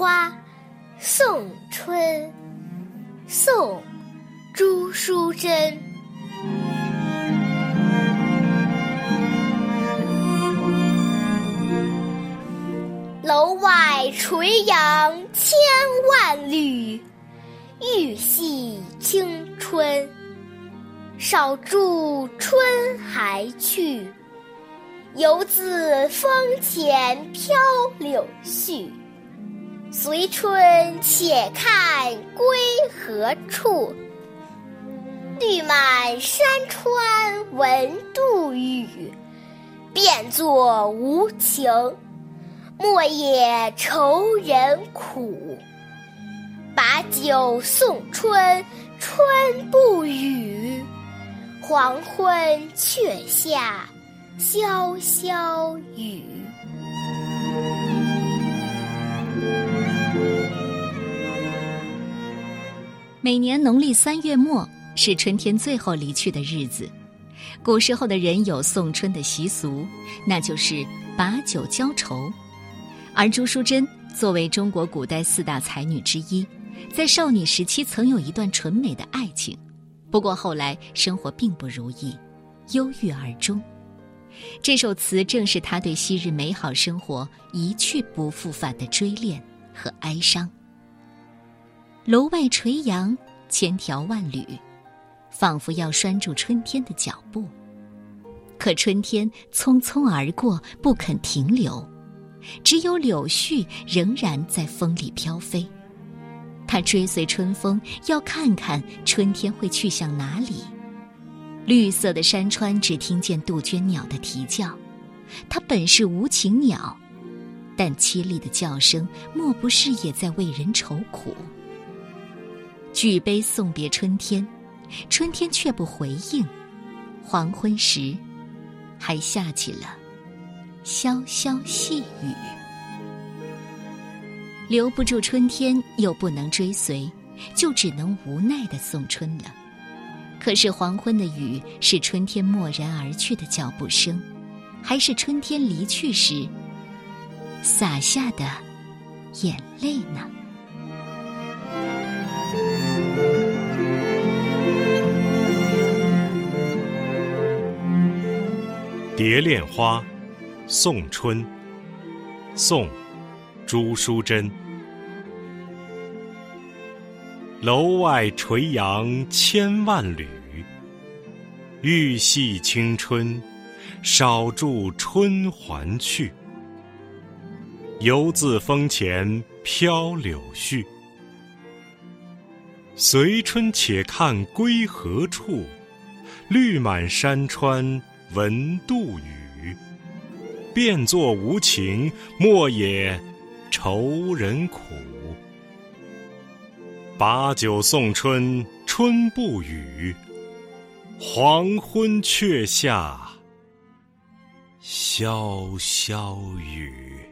花送春，送朱淑珍。楼外垂杨千万缕，欲系青春少。住春还去，犹自风前飘柳絮。随春且看归何处？绿满山川闻杜宇，变作无情。莫也愁人苦。把酒送春，春不语。黄昏却下潇潇雨。每年农历三月末是春天最后离去的日子，古时候的人有送春的习俗，那就是把酒浇愁。而朱淑珍作为中国古代四大才女之一，在少女时期曾有一段纯美的爱情，不过后来生活并不如意，忧郁而终。这首词正是她对昔日美好生活一去不复返的追恋和哀伤。楼外垂杨千条万缕，仿佛要拴住春天的脚步。可春天匆匆而过，不肯停留，只有柳絮仍然在风里飘飞。他追随春风，要看看春天会去向哪里。绿色的山川只听见杜鹃鸟的啼叫，它本是无情鸟，但凄厉的叫声，莫不是也在为人愁苦？举杯送别春天，春天却不回应。黄昏时，还下起了潇潇细雨。留不住春天，又不能追随，就只能无奈的送春了。可是黄昏的雨，是春天蓦然而去的脚步声，还是春天离去时洒下的眼泪呢？《蝶恋花·送春》宋·朱淑珍。楼外垂杨千万缕，玉系青春，少住春还去。犹自风前飘柳絮，随春且看归何处？绿满山川。闻杜宇，变作无情，莫也愁人苦。把酒送春，春不语。黄昏却下潇潇雨。